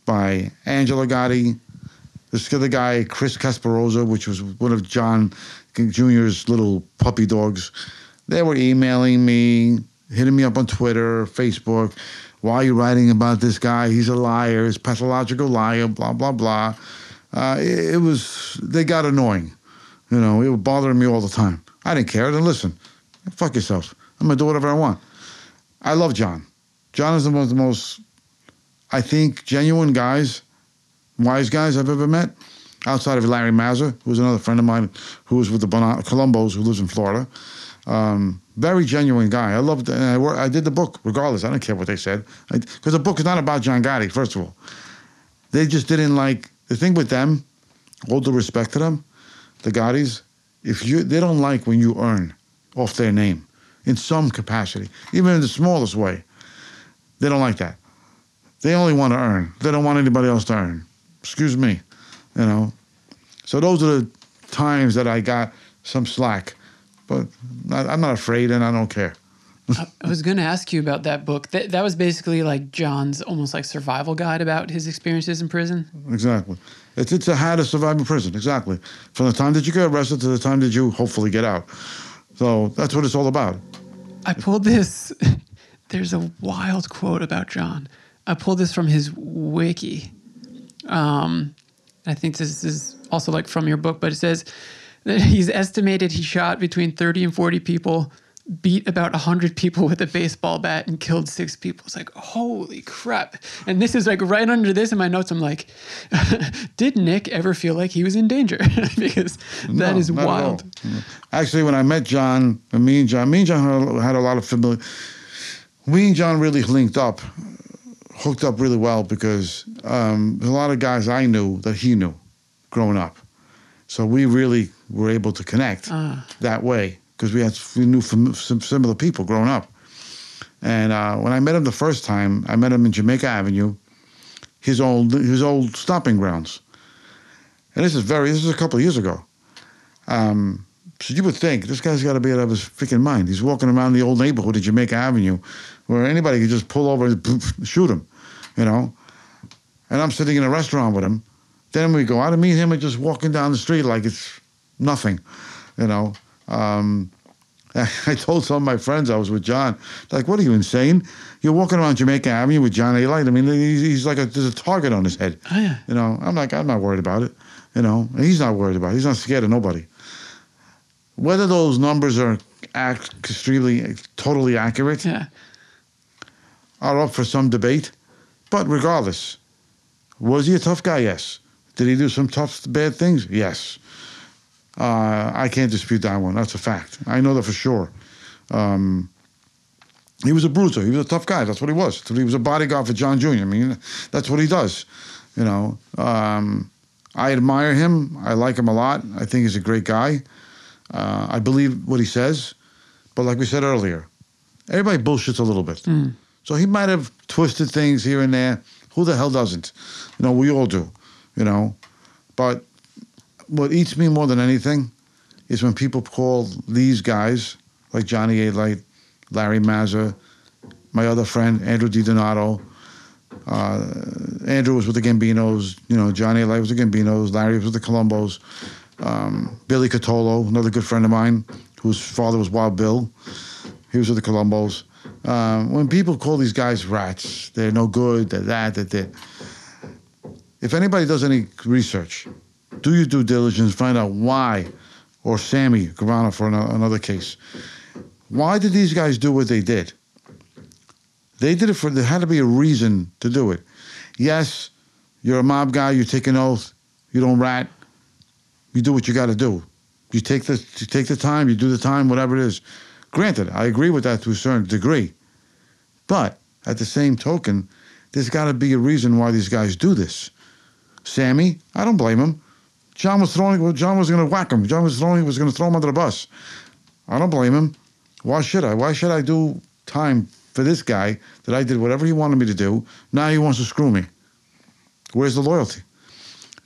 by Angelo Gotti, this other guy, Chris Casparosa, which was one of John Jr.'s little puppy dogs. They were emailing me, hitting me up on Twitter, Facebook. Why are you writing about this guy? He's a liar. He's a pathological liar. Blah blah blah. Uh, it, it was. They got annoying. You know, it was bothering me all the time. I didn't care. Then listen, fuck yourself. I'm gonna do whatever I want. I love John. John is the most, the most I think, genuine guys, wise guys I've ever met, outside of Larry Mazza, who was another friend of mine who was with the Bon- Colombos, who lives in Florida. Um, very genuine guy. I loved and I, I did the book regardless. I don't care what they said. Because the book is not about John Gotti, first of all. They just didn't like, the thing with them, all due respect to them, the Gottis, if you, they don't like when you earn off their name in some capacity, even in the smallest way. They don't like that. They only want to earn. They don't want anybody else to earn. Excuse me, you know. So those are the times that I got some slack, but I'm not afraid and I don't care. I, I was going to ask you about that book. That that was basically like John's almost like survival guide about his experiences in prison. Exactly. It's it's a how to survive in prison. Exactly. From the time that you get arrested to the time that you hopefully get out. So that's what it's all about. I pulled this. There's a wild quote about John. I pulled this from his wiki. Um, I think this is also like from your book, but it says that he's estimated he shot between 30 and 40 people, beat about 100 people with a baseball bat, and killed six people. It's like, holy crap. And this is like right under this in my notes. I'm like, did Nick ever feel like he was in danger? because that No, is not at all. wild. Actually, when I met John, me and John, me and John had a- lot of familiar. We and John really linked up, hooked up really well because um, there's a lot of guys I knew that he knew, growing up. So we really were able to connect Ah. that way because we had we knew some similar people growing up. And uh, when I met him the first time, I met him in Jamaica Avenue, his old his old stomping grounds. And this is very this is a couple of years ago. Um, so you would think this guy's got to be out of his freaking mind. He's walking around the old neighborhood of Jamaica Avenue, where anybody could just pull over and shoot him, you know. And I'm sitting in a restaurant with him. Then we go out and meet him and just walking down the street like it's nothing, you know. Um, I told some of my friends I was with John, like, what are you insane? You're walking around Jamaica Avenue with John Alite. I mean, he's, he's like a, there's a target on his head. Oh, yeah. You know, I'm like, I'm not worried about it. You know, and he's not worried about it. He's not scared of nobody. Whether those numbers are act extremely, totally accurate Yeah. are up for some debate. But regardless, was he a tough guy? Yes. Did he do some tough, bad things? Yes. Uh, I can't dispute that one. That's a fact. I know that for sure. Um, he was a bruiser. He was a tough guy. That's what he was. He was a bodyguard for John Jr. I mean, that's what he does. You know, um, I admire him. I like him a lot. I think he's a great guy. Uh, I believe what he says. But like we said earlier, everybody bullshits a little bit. So he might have twisted things here and there. Who the hell doesn't? You know, we all do. You know, but what eats me more than anything is when people call these guys like Johnny Alite, Larry Mazza, my other friend Andrew DiDonato. Uh, Andrew was with the Gambinos. You know, Johnny Alite was the Gambinos. Larry was with the Colombos. Um, Billy Cutolo, another good friend of mine, whose father was Wild Bill. He was with the Colombos. Um, when people call these guys rats, they're no good, they're that, they're that. If anybody does any research, do your due diligence, find out why, or Sammy Gravano for another case. Why did these guys do what they did? They did it for, there had to be a reason to do it. Yes, you're a mob guy, you take an oath, you don't rat, you do what you got to do. You take the you take the time, you do the time, whatever it is. Granted, I agree with that to a certain degree, but at the same token, there's got to be a reason why these guys do this. Sammy, I don't blame him. John was throwing. John was going to whack him. John was throwing. Was going to throw him under the bus. I don't blame him. Why should I? Why should I do time for this guy that I did whatever he wanted me to do? Now he wants to screw me. Where's the loyalty?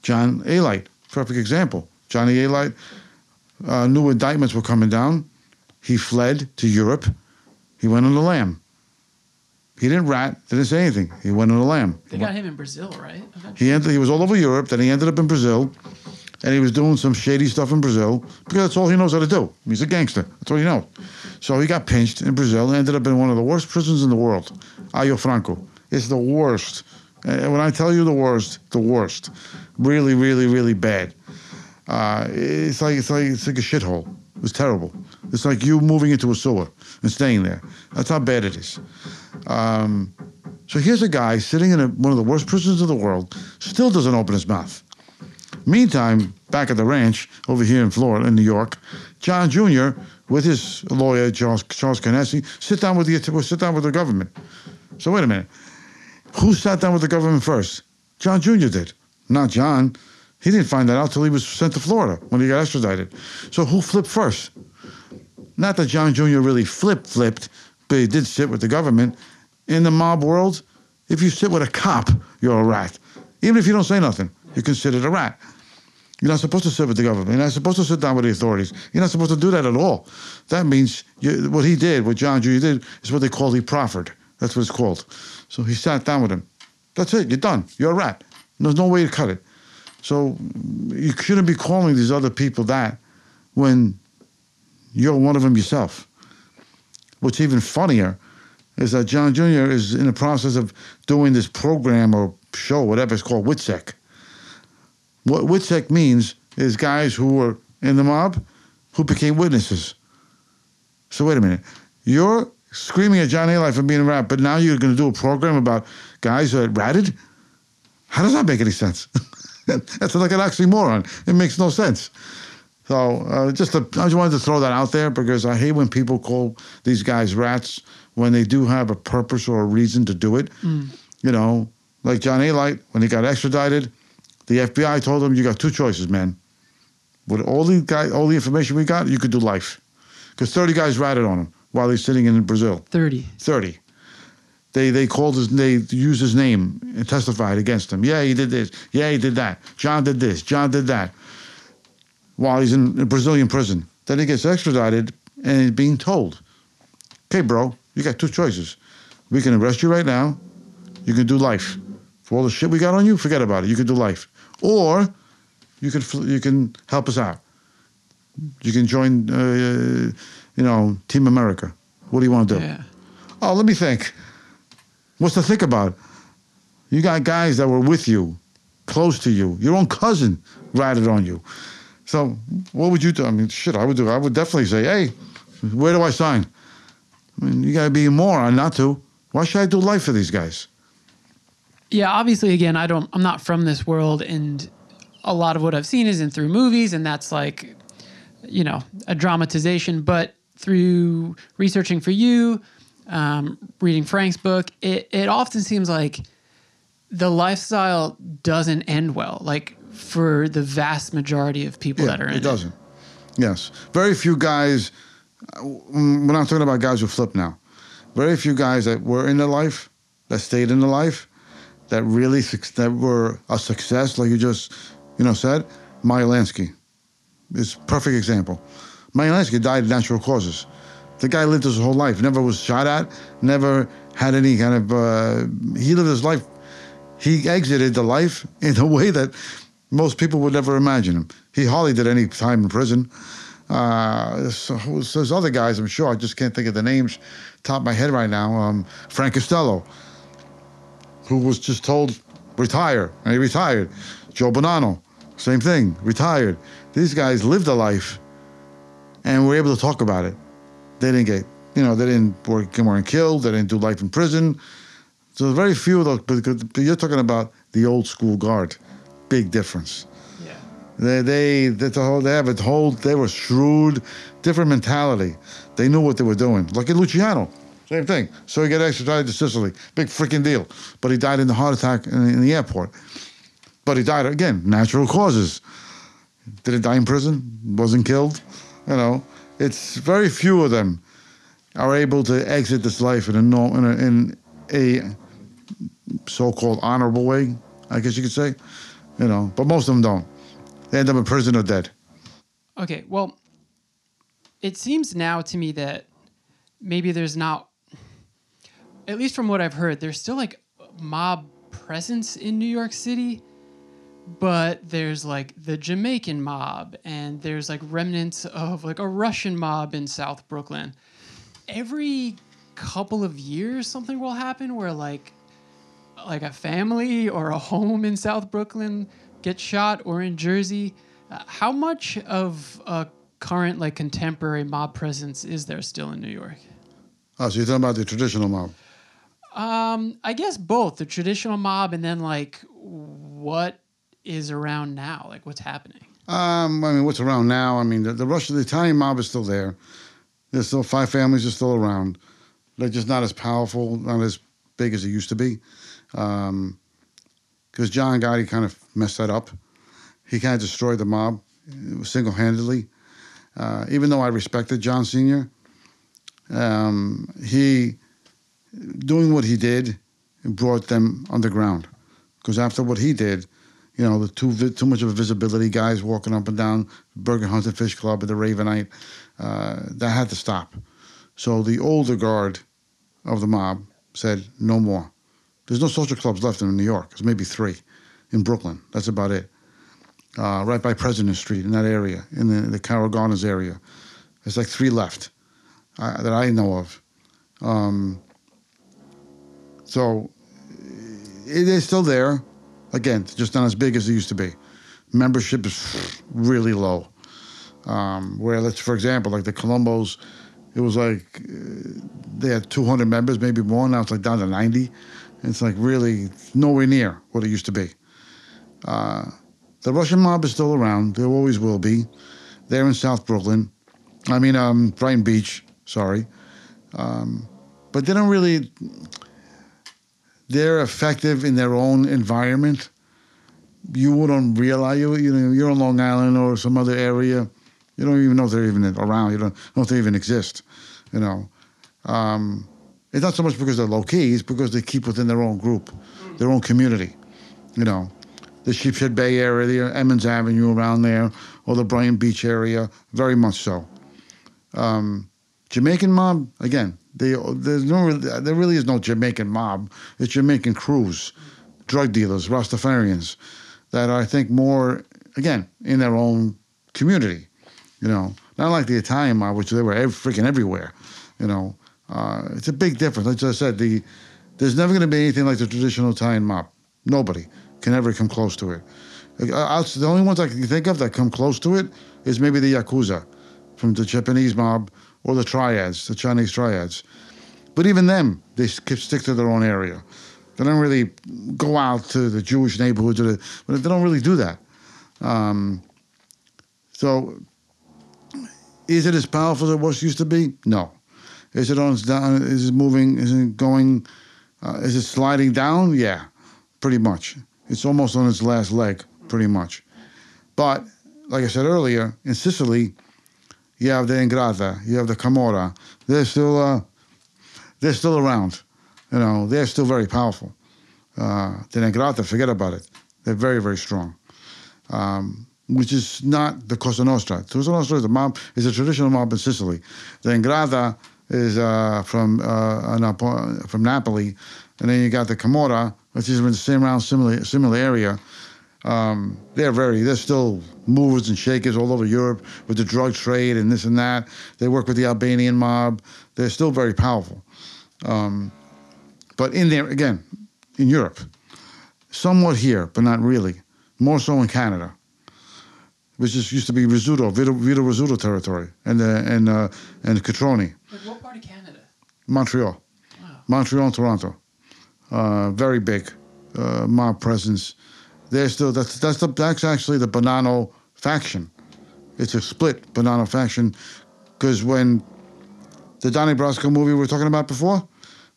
John Alite, perfect example. Johnny Alite uh, knew indictments were coming down. He fled to Europe. He went on the lam. He didn't rat, didn't say anything. He went on the lam. They got him in Brazil, right? Eventually. He entered, he was all over Europe. Then he ended up in Brazil, and he was doing some shady stuff in Brazil because that's all he knows how to do. He's a gangster. That's all he knows. So he got pinched in Brazil and ended up in one of the worst prisons in the world, Ary Franco. It's the worst. And when I tell you the worst, the worst. Really, really, really bad. Uh, it's like it's like it's like a shithole. It's terrible. It's like you moving into a sewer and staying there. That's how bad it is. Um, so here's a guy sitting in a, one of the worst prisons in the world, still doesn't open his mouth. Meantime, back at the ranch over here in Florida, in New York, John Jr. with his lawyer Charles Charles sit down with the sit down with the government. So wait a minute, who sat down with the government first? John Jr. did, not John. He didn't find that out till he was sent to Florida when he got extradited. So who flipped first? Not that John Jr. really flip flipped, but he did sit with the government. In the mob world, if you sit with a cop, you're a rat. Even if you don't say nothing, you're considered a rat. You're not supposed to sit with the government. You're not supposed to sit down with the authorities. You're not supposed to do that at all. That means you, what he did, what John Jr. did, is what they call he proffered. That's what it's called. So he sat down with him. That's it. You're done. You're a rat. There's no way to cut it. So you shouldn't be calling these other people that when you're one of them yourself. What's even funnier is that John Jr. is in the process of doing this program or show, whatever it's called, WITSEC. What WITSEC means is guys who were in the mob who became witnesses. So wait a minute. You're screaming at John Eli for being a rat, but now you're going to do a program about guys that ratted? How does that make any sense? That's like an oxymoron. It makes no sense. So uh, just to, I just wanted to throw that out there because I hate when people call these guys rats when they do have a purpose or a reason to do it. You know, like John Alite, when he got extradited, the FBI told him, "You got two choices, man. With all the guy, all the information we got, you could do life." Because 30 guys ratted on him while he's sitting in Brazil. 30. 30. They they called his they used his name and testified against him. Yeah, he did this. Yeah, he did that. John did this. John did that. While he's in a Brazilian prison. Then he gets extradited and he's being told, Okay, bro, you got two choices. We can arrest you right now. You can do life. For all the shit we got on you, forget about it. You can do life. Or you can you can help us out. You can join uh, you know, Team America. What do you want to do? Yeah. Oh, let me think. What's to think about? You got guys that were with you, close to you. Your own cousin ratted on you. So, what would you do? I mean, shit, I would do. I would definitely say, hey, where do I sign? I mean, you got to be a moron not to. Why should I do life for these guys? Yeah, obviously, again, I don't. I'm not from this world, and a lot of what I've seen is in through movies, and that's like you know, a dramatization. But through researching for you, um, reading Frank's book, it, it often seems like the lifestyle doesn't end well. Like for the vast majority of people that are in it doesn't. Yes, very few guys. we're I'm talking about guys who flip now, very few guys that were in the life, that stayed in the life, that really that were a success, like you just, you know, said. Meyer is perfect example. Meyer died of natural causes. The guy lived his whole life, never was shot at, never had any kind of. Uh, he lived his life. He exited the life in a way that most people would never imagine him. He hardly did any time in prison. Uh, so, so there's other guys, I'm sure. I just can't think of the names top of my head right now. Um, Frank Costello, who was just told retire, and he retired. Joe Bonanno, same thing, retired. These guys lived a life, and were able to talk about it. They didn't get, you know, they didn't work, weren't killed. They didn't do life in prison. So very few of those. But you're talking about the old school guard. Big difference. Yeah. They they they, the whole, they have a whole they were shrewd, different mentality. They knew what they were doing. Look at Luciano, same thing. So he got extradited to Sicily, big freaking deal. But he died in the heart attack in, the airport. But he died again, natural causes. Did he die in prison? Wasn't killed. You know, it's very few of them are able to exit this life in a in a, in a so-called honorable way. I guess you could say. You know, but most of them don't. They end up in prison or dead. Okay, well, it seems now to me that maybe there's not, at least from what I've heard, there's still like mob presence in New York City, but there's like the Jamaican mob and there's like remnants of like a Russian mob in South Brooklyn. Every couple of years, something will happen where like like a family or a home in South Brooklyn gets shot or in Jersey. Uh, how much of a current like contemporary mob presence is there still in New York? Oh, so you're talking about the traditional mob. Um, I guess both the traditional mob and then like what is around now, like what's happening. Um, I mean, what's around now? I mean, the, the Russian, the Italian mob is still there. There's still five families are still around. They're just not as powerful, not as big as they used to be. Um, because John Gotti kind of messed that up. He kind of destroyed the mob single handedly. Uh, even though I respected John Sr., um, he, doing what he did, brought them underground. Because after what he did, you know, the too too much of a visibility, guys walking up and down Bergin Hunt and Fish Club at the Ravenite, uh, that had to stop. So the older guard of the mob said, no more. There's no social clubs left in New York. There's maybe three in Brooklyn. That's about it. Uh, right by President Street in that area, in the, the area. There's like three left uh, that I know of. Um, so it is still there. Again, just not as big as it used to be. Membership is really low. Um, where let's, for example, like the Colombos, it was like uh, they had 200 members, maybe more. Now it's like down to 90. It's like really nowhere near what it used to be. Uh, the Russian mob is still around. There always will be. They're in South Brooklyn. I mean, um, Brighton Beach. Sorry, um, but they don't really. They're effective in their own environment. You wouldn't realize you. You know, you're on Long Island or some other area. You don't even know if they're even around. You don't know if they even exist. You know, um, it's not so much because they're low key. It's because they keep within their own group, their own community. You know, the Sheepshead Bay area, the Emmons Avenue around there, or the Brighton Beach area, very much so. Um, Jamaican mob, again, they, there's no, there really is no Jamaican mob. It's Jamaican crews, drug dealers, Rastafarians, that are, I think, more, again, in their own community. You know, not like the Italian mob, which they were freaking everywhere. You know, uh, it's a big difference. Like I said, the there's never going to be anything like the traditional Italian mob. Nobody can ever come close to it. Uh, outs- the only ones I can think of that come close to it is maybe the Yakuza from the Japanese mob or the Triads, the Chinese Triads. But even them, they stick to their own area. They don't really go out to the Jewish neighborhoods. But they don't really do that. Um, so Is it as powerful as it was used to be? No. Is it on its down? Is it moving? Is it going? Uh, is it sliding down? Yeah, pretty much. It's almost on its last leg, pretty much. But like I said earlier, in Sicily, you have the 'Ndrangheta, you have the Camorra. They're still uh, they're still around. You know, they're still very powerful. Uh, the 'Ndrangheta, forget about it. They're very very strong. Um, which is not the Cosa Nostra. Cosa Nostra is a mob is a traditional mob in Sicily. The 'Ndrangheta is uh, from uh, from Napoli, and then you got the Camorra, which is in the same around similar similar area. Um, they're very they're still movers and shakers all over Europe with the drug trade and this and that. They work with the Albanian mob. They're still very powerful. Um, but in there again, in Europe, somewhat here, but not really. More so in Canada which is used to be Rizzuto, Vito, Vito Rizzuto territory, and uh, and uh, and Cotroni, Like what part of Canada? Montreal, Wow. Montreal and Toronto, uh, very big uh, mob presence. They're still that's that's the that's actually the Bonanno faction. It's a split Bonanno faction, because when the Donnie Brasco movie we were talking about before,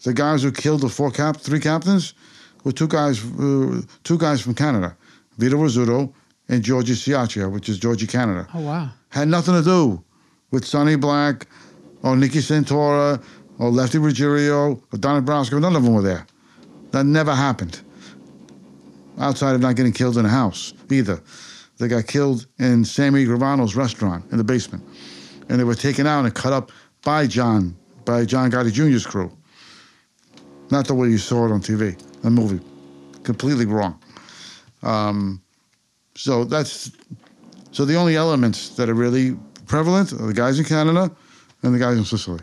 the guys who killed the four cap three captains were two guys uh, two guys from Canada, Vito Rizzuto and Georgie Sciascia, which is Georgie Canada Oh wow. had nothing to do with Sonny Black or Nicky Santora or Lefty Ruggiero or Donnie Brasco. None of them were there. That never happened. Outside of not getting killed in a house either. They got killed in Sammy Gravano's restaurant in the basement. And they were taken out and cut up by John, by John Gotti Jr.'s crew. Not the way you saw it on TV, the movie. Completely wrong. Um, so that's so the only elements that are really prevalent are the guys in Canada and the guys in Sicily.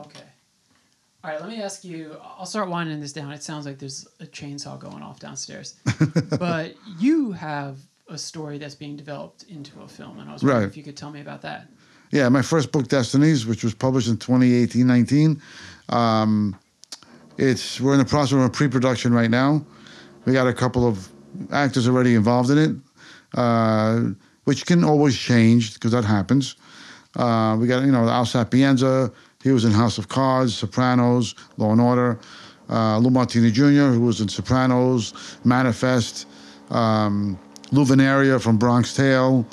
Okay. All right, let me ask you. I'll start winding this down. It sounds like there's a chainsaw going off downstairs. but you have a story that's being developed into a film, and I was wondering Right. if you could tell me about that. Yeah, my first book, Destinies, which was published in 2018-19. Um, it's we're in the process of a pre-production right now. We got a couple of actors already involved in it, uh, which can always change because that happens. Uh, we got you know Al Sapienza. He was in House of Cards, Sopranos, Law and Order. Uh, Lou Martini Jr., who was in Sopranos, Manifest. Um, Lou Vanaria from Bronx Tale.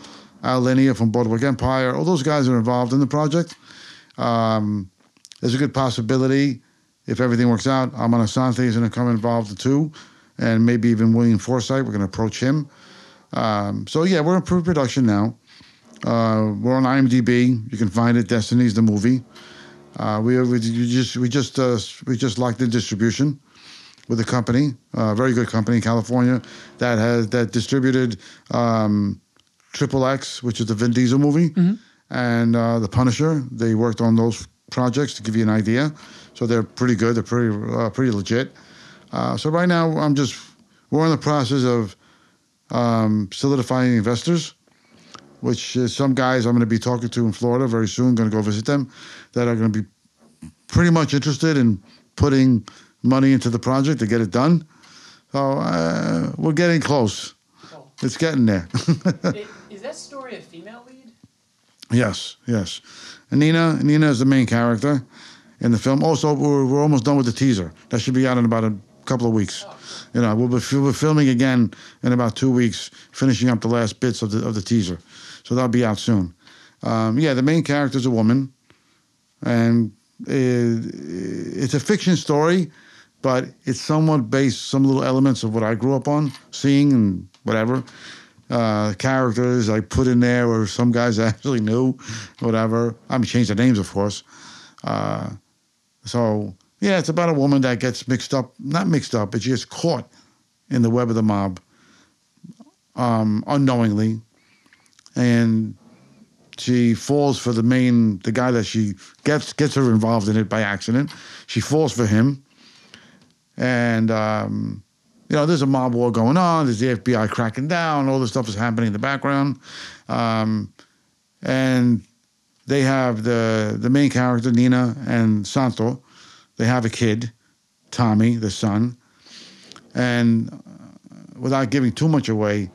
Al Linea from Boardwalk Empire. All those guys are involved in the project. Um, there's a good possibility, if everything works out, Armand Assante is going to come involved too, and maybe even William Forsythe. We're going to approach him. Um, so yeah, we're in pre-production now. Uh, we're on IMDb. You can find it. Destiny's the movie. Uh, we, we we just we just uh, we just locked in distribution with a company, a very good company in California that has that distributed um, Triple X, which is the Vin Diesel movie, and uh, The Punisher. They worked on those projects to give you an idea. So they're pretty good. They're pretty uh, pretty legit. Uh, so right now, I'm just we're in the process of um, solidifying investors, which is some guys I'm going to be talking to in Florida very soon. Going to go visit them that are going to be pretty much interested in putting money into the project to get it done. So uh, we're getting close. Cool. It's getting there. is that story a female lead? yes, yes. And Nina, Nina is the main character in the film. Also, we're, we're almost done with the teaser. That should be out in about a couple of weeks. You know, we'll be, we'll be filming again in about two weeks, finishing up the last bits of the of the teaser. So that'll be out soon. Um, yeah, the main character is a woman, and it, it's a fiction story, but it's somewhat based some little elements of what I grew up on, seeing and whatever. Uh, characters I put in there, or some guys I actually knew, whatever. I mean, change the names, of course. Uh, so yeah, it's about a woman that gets mixed up, not mixed up, but she gets caught in the web of the mob um, unknowingly, and she falls for the main, the guy that she gets gets her involved in it by accident. She falls for him, and um, you know there's a mob war going on. There's the FBI cracking down. All this stuff is happening in the background, um, and they have the the main character Nina and Santo. They have a kid, Tommy, the son, and uh, without giving too much away,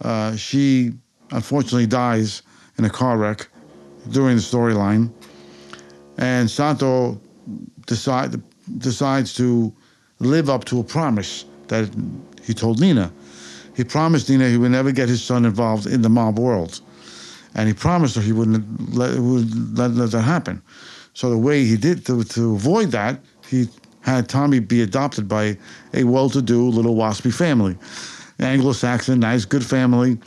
uh, she unfortunately dies in a car wreck during the storyline, and Santo decide, decides to live up to a promise that he told Nina. He promised Nina he would never get his son involved in the mob world, and he promised her he wouldn't let, would let, let that happen. So the way he did to, to avoid that, he had Tommy be adopted by a well-to-do little waspy family, Anglo-Saxon, nice, good family.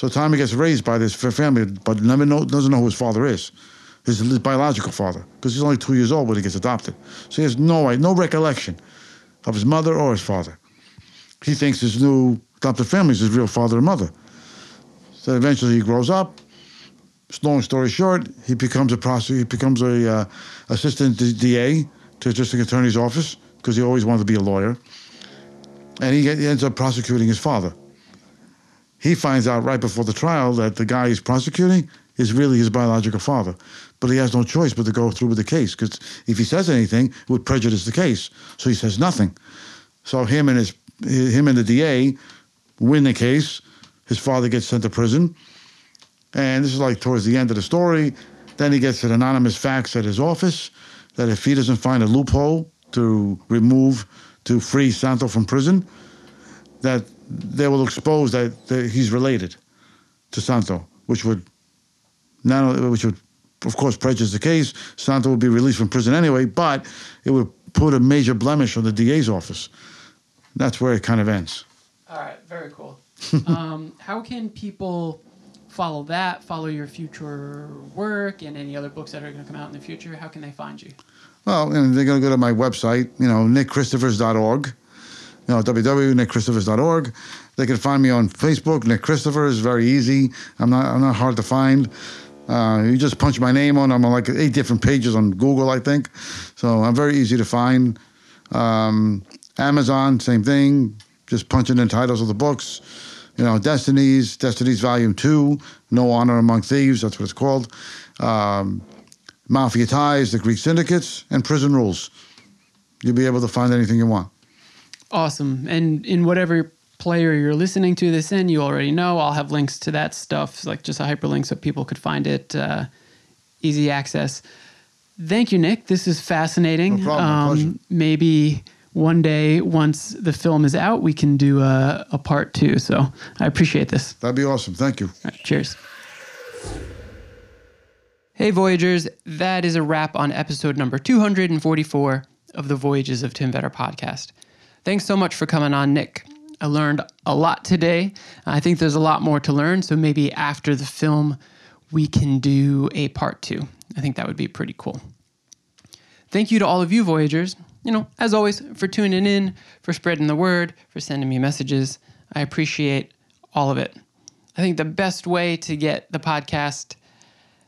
So Tommy gets raised by this family, but never know, doesn't know who his father is, his, his biological father, because he's only two years old when he gets adopted. So he has no no recollection of his mother or his father. He thinks his new adopted family is his real father and mother. So eventually he grows up. Long story short, he becomes a prosecutor. He becomes a uh, assistant DA to the district attorney's office because he always wanted to be a lawyer. And he, he ends up prosecuting his father. He finds out right before the trial that the guy he's prosecuting is really his biological father. But he has no choice but to go through with the case because if he says anything, it would prejudice the case. So he says nothing. So him and his him and the DA win the case. His father gets sent to prison. And this is like towards the end of the story. Then he gets an anonymous fax at his office that if he doesn't find a loophole to remove, to free Santo from prison, that they will expose that, that he's related to Santo, which would not only, which would of course prejudice the case. Santo would be released from prison anyway, but it would put a major blemish on the DA's office. That's where it kind of ends. All right, very cool. um, how can people follow that, follow your future work, and any other books that are going to come out in the future? How can they find you? Well, and they're going to go to my website, you know, nickchristophers.org, you know, www.nickchristophers.org. They can find me on Facebook. Nick Christopher is very easy. I'm not, I'm not hard to find. Uh, you just punch my name on. I'm on like eight different pages on Google, I think. So I'm very easy to find. Um, Amazon, same thing. Just punching in titles of the books. You know, Destinies, Destinies Volume 2, No Honor Among Thieves, that's what it's called. Um, Mafia Ties, The Greek Syndicates, and Prison Rules. You'll be able to find anything you want. Awesome. And in whatever player you're listening to this in, you already know I'll have links to that stuff, like just a hyperlink so people could find it, uh, easy access. Thank you, Nick. This is fascinating. No problem, pleasure. maybe one day, once the film is out, we can do a, a part two. So I appreciate this. That'd be awesome. Thank you. Right, cheers. Hey, Voyagers, that is a wrap on episode number 244 of the Voyages of Tim Vetter podcast. Thanks so much for coming on, Nick. I learned a lot today. I think there's a lot more to learn, so maybe after the film, we can do a part two. I think that would be pretty cool. Thank you to all of you, Voyagers. You know, as always, for tuning in, for spreading the word, for sending me messages. I appreciate all of it. I think the best way to get the podcast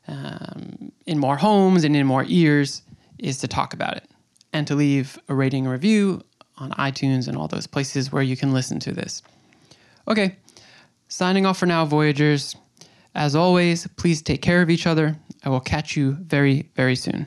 um, in more homes and in more ears is to talk about it and to leave a rating and review on iTunes and all those places where you can listen to this. Okay, signing off for now, Voyagers. As always, please take care of each other. I will catch you very, very soon.